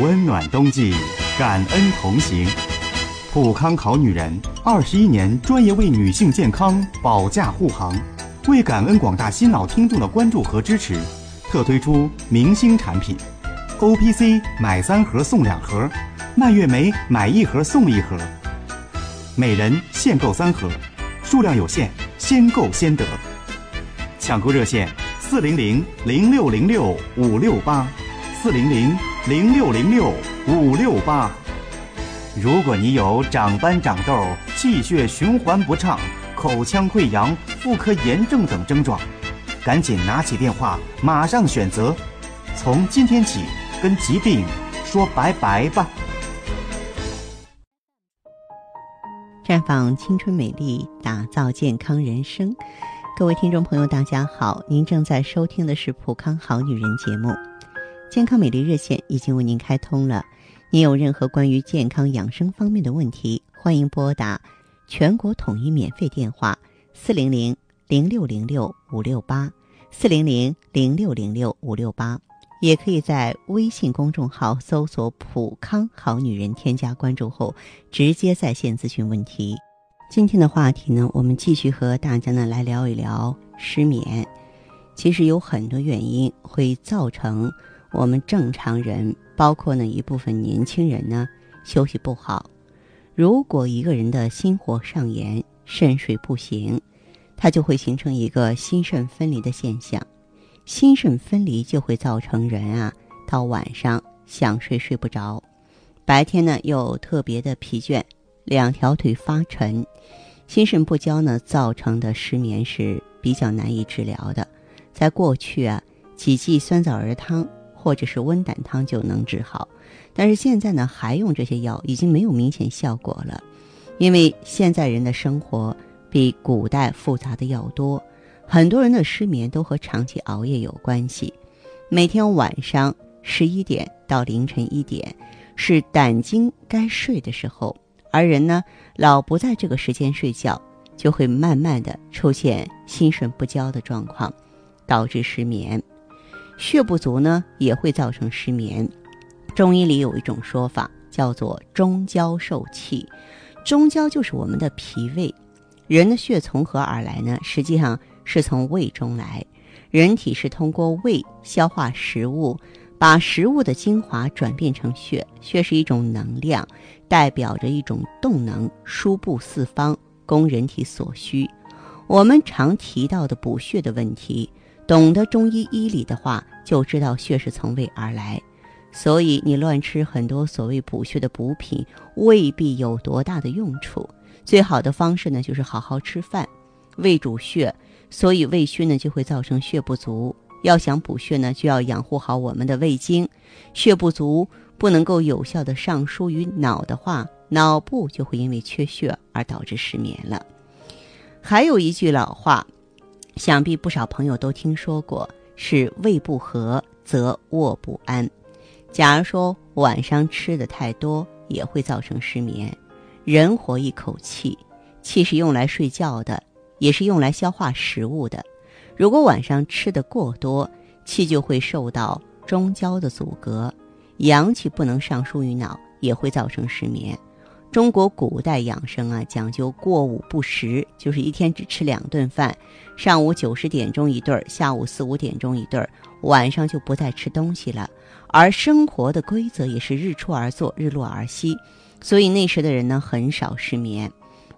温暖冬季，感恩同行。普康好女人二十一年专业为女性健康保驾护航，为感恩广大新老听众的关注和支持，特推出明星产品：O P C 买三盒送两盒，蔓越莓买一盒送一盒，每人限购三盒，数量有限，先购先得。抢购热线：四零零零六零六五六八，四零零零六零六五六八。如果你有长斑、长痘、气血循环不畅、口腔溃疡、妇科炎症等症状，赶紧拿起电话，马上选择，从今天起跟疾病说拜拜吧。绽放青春美丽，打造健康人生。各位听众朋友，大家好，您正在收听的是《普康好女人》节目，健康美丽热线已经为您开通了。您有任何关于健康养生方面的问题，欢迎拨打全国统一免费电话四零零零六零六五六八四零零零六零六五六八，也可以在微信公众号搜索“普康好女人”，添加关注后直接在线咨询问题。今天的话题呢，我们继续和大家呢来聊一聊失眠。其实有很多原因会造成我们正常人。包括呢一部分年轻人呢休息不好，如果一个人的心火上炎、肾水不行，它就会形成一个心肾分离的现象。心肾分离就会造成人啊到晚上想睡睡不着，白天呢又特别的疲倦，两条腿发沉。心肾不交呢造成的失眠是比较难以治疗的，在过去啊几剂酸枣仁汤。或者是温胆汤就能治好，但是现在呢，还用这些药已经没有明显效果了，因为现在人的生活比古代复杂的要多，很多人的失眠都和长期熬夜有关系。每天晚上十一点到凌晨一点是胆经该睡的时候，而人呢老不在这个时间睡觉，就会慢慢的出现心肾不交的状况，导致失眠。血不足呢，也会造成失眠。中医里有一种说法，叫做“中焦受气”。中焦就是我们的脾胃。人的血从何而来呢？实际上是从胃中来。人体是通过胃消化食物，把食物的精华转变成血。血是一种能量，代表着一种动能，输布四方，供人体所需。我们常提到的补血的问题。懂得中医医理的话，就知道血是从胃而来，所以你乱吃很多所谓补血的补品，未必有多大的用处。最好的方式呢，就是好好吃饭。胃主血，所以胃虚呢就会造成血不足。要想补血呢，就要养护好我们的胃经。血不足，不能够有效的上输于脑的话，脑部就会因为缺血而导致失眠了。还有一句老话。想必不少朋友都听说过，是胃不和则卧不安。假如说晚上吃的太多，也会造成失眠。人活一口气，气是用来睡觉的，也是用来消化食物的。如果晚上吃的过多，气就会受到中焦的阻隔，阳气不能上输于脑，也会造成失眠。中国古代养生啊，讲究过午不食，就是一天只吃两顿饭，上午九十点钟一顿儿，下午四五点钟一顿儿，晚上就不再吃东西了。而生活的规则也是日出而作，日落而息，所以那时的人呢很少失眠。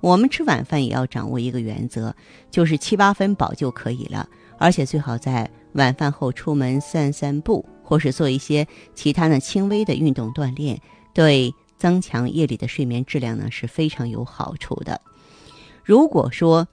我们吃晚饭也要掌握一个原则，就是七八分饱就可以了，而且最好在晚饭后出门散散步，或是做一些其他的轻微的运动锻炼，对。增强夜里的睡眠质量呢是非常有好处的。如果说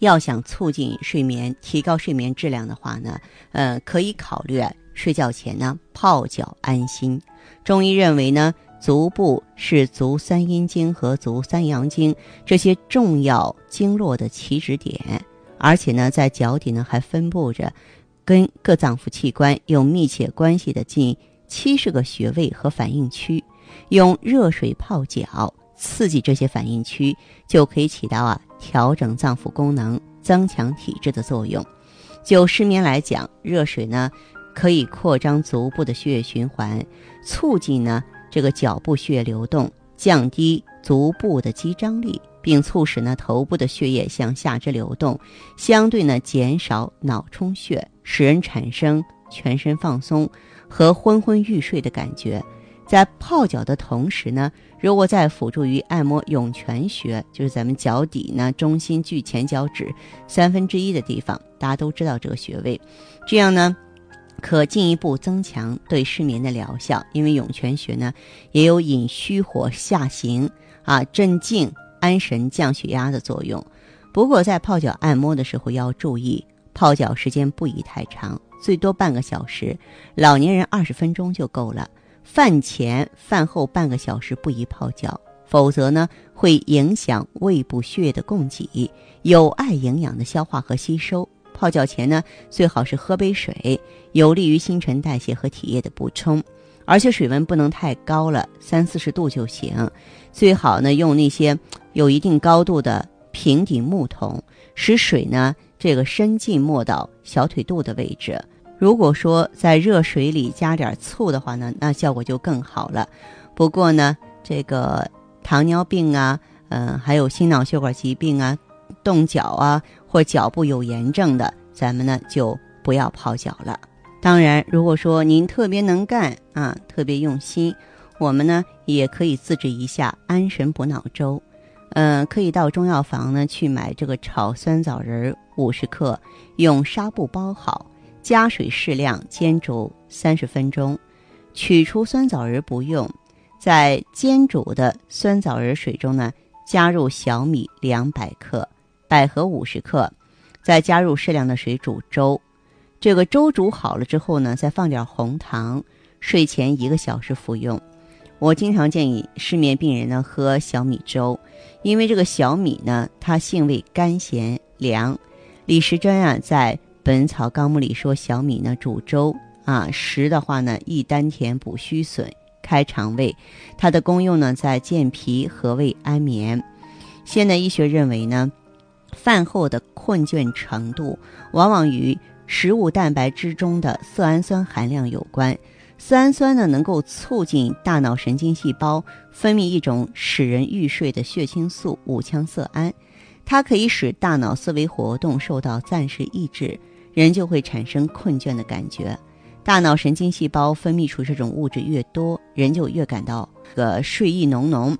要想促进睡眠、提高睡眠质量的话呢，呃，可以考虑睡觉前呢泡脚安心。中医认为呢，足部是足三阴经和足三阳经这些重要经络的起止点，而且呢，在脚底呢还分布着跟各脏腑器官有密切关系的近七十个穴位和反应区。用热水泡脚，刺激这些反应区，就可以起到啊调整脏腑功能、增强体质的作用。就失眠来讲，热水呢可以扩张足部的血液循环，促进呢这个脚部血液流动，降低足部的肌张力，并促使呢头部的血液向下肢流动，相对呢减少脑充血，使人产生全身放松和昏昏欲睡的感觉。在泡脚的同时呢，如果再辅助于按摩涌泉穴，就是咱们脚底呢中心距前脚趾三分之一的地方，大家都知道这个穴位，这样呢，可进一步增强对失眠的疗效。因为涌泉穴呢，也有引虚火下行啊、镇静安神、降血压的作用。不过在泡脚按摩的时候要注意，泡脚时间不宜太长，最多半个小时，老年人二十分钟就够了。饭前、饭后半个小时不宜泡脚，否则呢会影响胃部血液的供给，有碍营养的消化和吸收。泡脚前呢，最好是喝杯水，有利于新陈代谢和体液的补充。而且水温不能太高了，三四十度就行。最好呢用那些有一定高度的平底木桶，使水呢这个深浸没到小腿肚的位置。如果说在热水里加点醋的话呢，那效果就更好了。不过呢，这个糖尿病啊，嗯，还有心脑血管疾病啊、冻脚啊或脚部有炎症的，咱们呢就不要泡脚了。当然，如果说您特别能干啊，特别用心，我们呢也可以自制一下安神补脑粥。嗯，可以到中药房呢去买这个炒酸枣仁五十克，用纱布包好。加水适量煎煮三十分钟，取出酸枣仁不用，在煎煮的酸枣仁水中呢，加入小米两百克、百合五十克，再加入适量的水煮粥。这个粥煮好了之后呢，再放点红糖，睡前一个小时服用。我经常建议失眠病人呢喝小米粥，因为这个小米呢，它性味甘咸凉。李时珍啊，在《本草纲目》里说，小米呢煮粥啊食的话呢，益丹田、补虚损、开肠胃。它的功用呢，在健脾和胃、安眠。现代医学认为呢，饭后的困倦程度往往与食物蛋白质中的色氨酸含量有关。色氨酸呢，能够促进大脑神经细胞分泌一种使人欲睡的血清素五羟色胺，它可以使大脑思维活动受到暂时抑制。人就会产生困倦的感觉，大脑神经细胞分泌出这种物质越多，人就越感到这个睡意浓浓。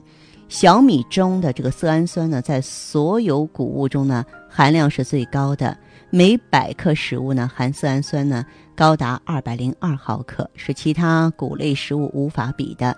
小米中的这个色氨酸呢，在所有谷物中呢含量是最高的，每百克食物呢含色氨酸呢高达二百零二毫克，是其他谷类食物无法比的。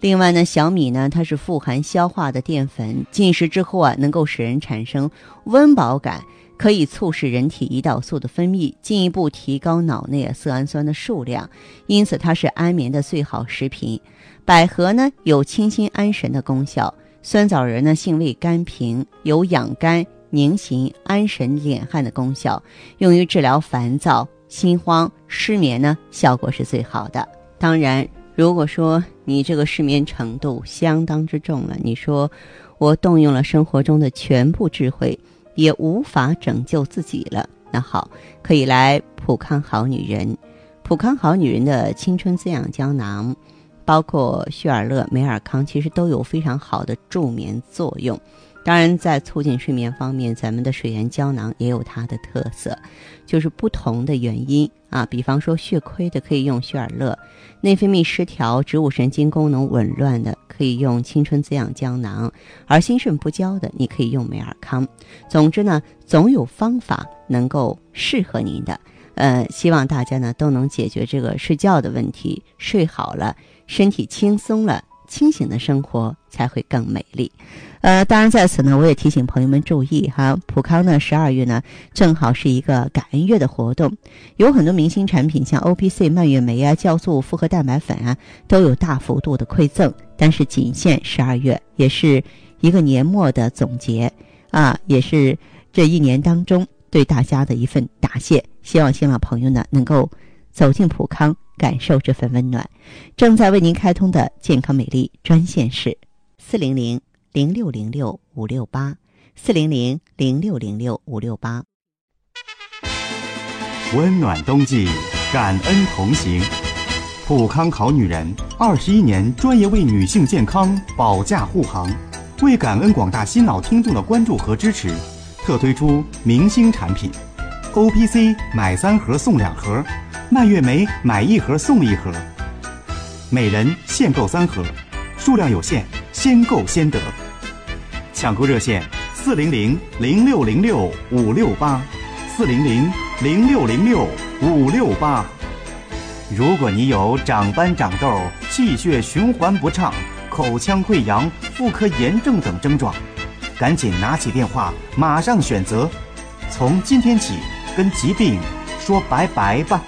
另外呢，小米呢它是富含消化的淀粉，进食之后啊能够使人产生温饱感。可以促使人体胰岛素的分泌，进一步提高脑内色氨酸的数量，因此它是安眠的最好食品。百合呢有清心安神的功效，酸枣仁呢性味甘平，有养肝宁形、安神敛汗的功效，用于治疗烦躁、心慌、失眠呢效果是最好的。当然，如果说你这个失眠程度相当之重了，你说我动用了生活中的全部智慧。也无法拯救自己了。那好，可以来普康好女人。普康好女人的青春滋养胶囊，包括旭尔乐、美尔康，其实都有非常好的助眠作用。当然，在促进睡眠方面，咱们的水源胶囊也有它的特色，就是不同的原因啊。比方说血亏的可以用旭尔乐，内分泌失调、植物神经功能紊乱的。可以用青春滋养胶囊，而心肾不交的，你可以用美尔康。总之呢，总有方法能够适合您的。呃，希望大家呢都能解决这个睡觉的问题，睡好了，身体轻松了。清醒的生活才会更美丽，呃，当然在此呢，我也提醒朋友们注意哈，普康呢十二月呢正好是一个感恩月的活动，有很多明星产品，像 O P C 蔓越莓啊、酵素复合蛋白粉啊，都有大幅度的馈赠，但是仅限十二月，也是一个年末的总结啊，也是这一年当中对大家的一份答谢，希望新老朋友呢能够走进普康。感受这份温暖，正在为您开通的健康美丽专线是四零零零六零六五六八四零零零六零六五六八。温暖冬季，感恩同行。普康好女人二十一年专业为女性健康保驾护航，为感恩广大新老听众的关注和支持，特推出明星产品：O P C 买三盒送两盒，蔓越莓买一盒送一盒，每人限购三盒，数量有限，先购先得。抢购热线：四零零零六零六五六八，四零零零六零六五六八。如果你有长斑、长痘、气血循环不畅、口腔溃疡、妇科炎症等症状，赶紧拿起电话，马上选择，从今天起跟疾病说拜拜吧。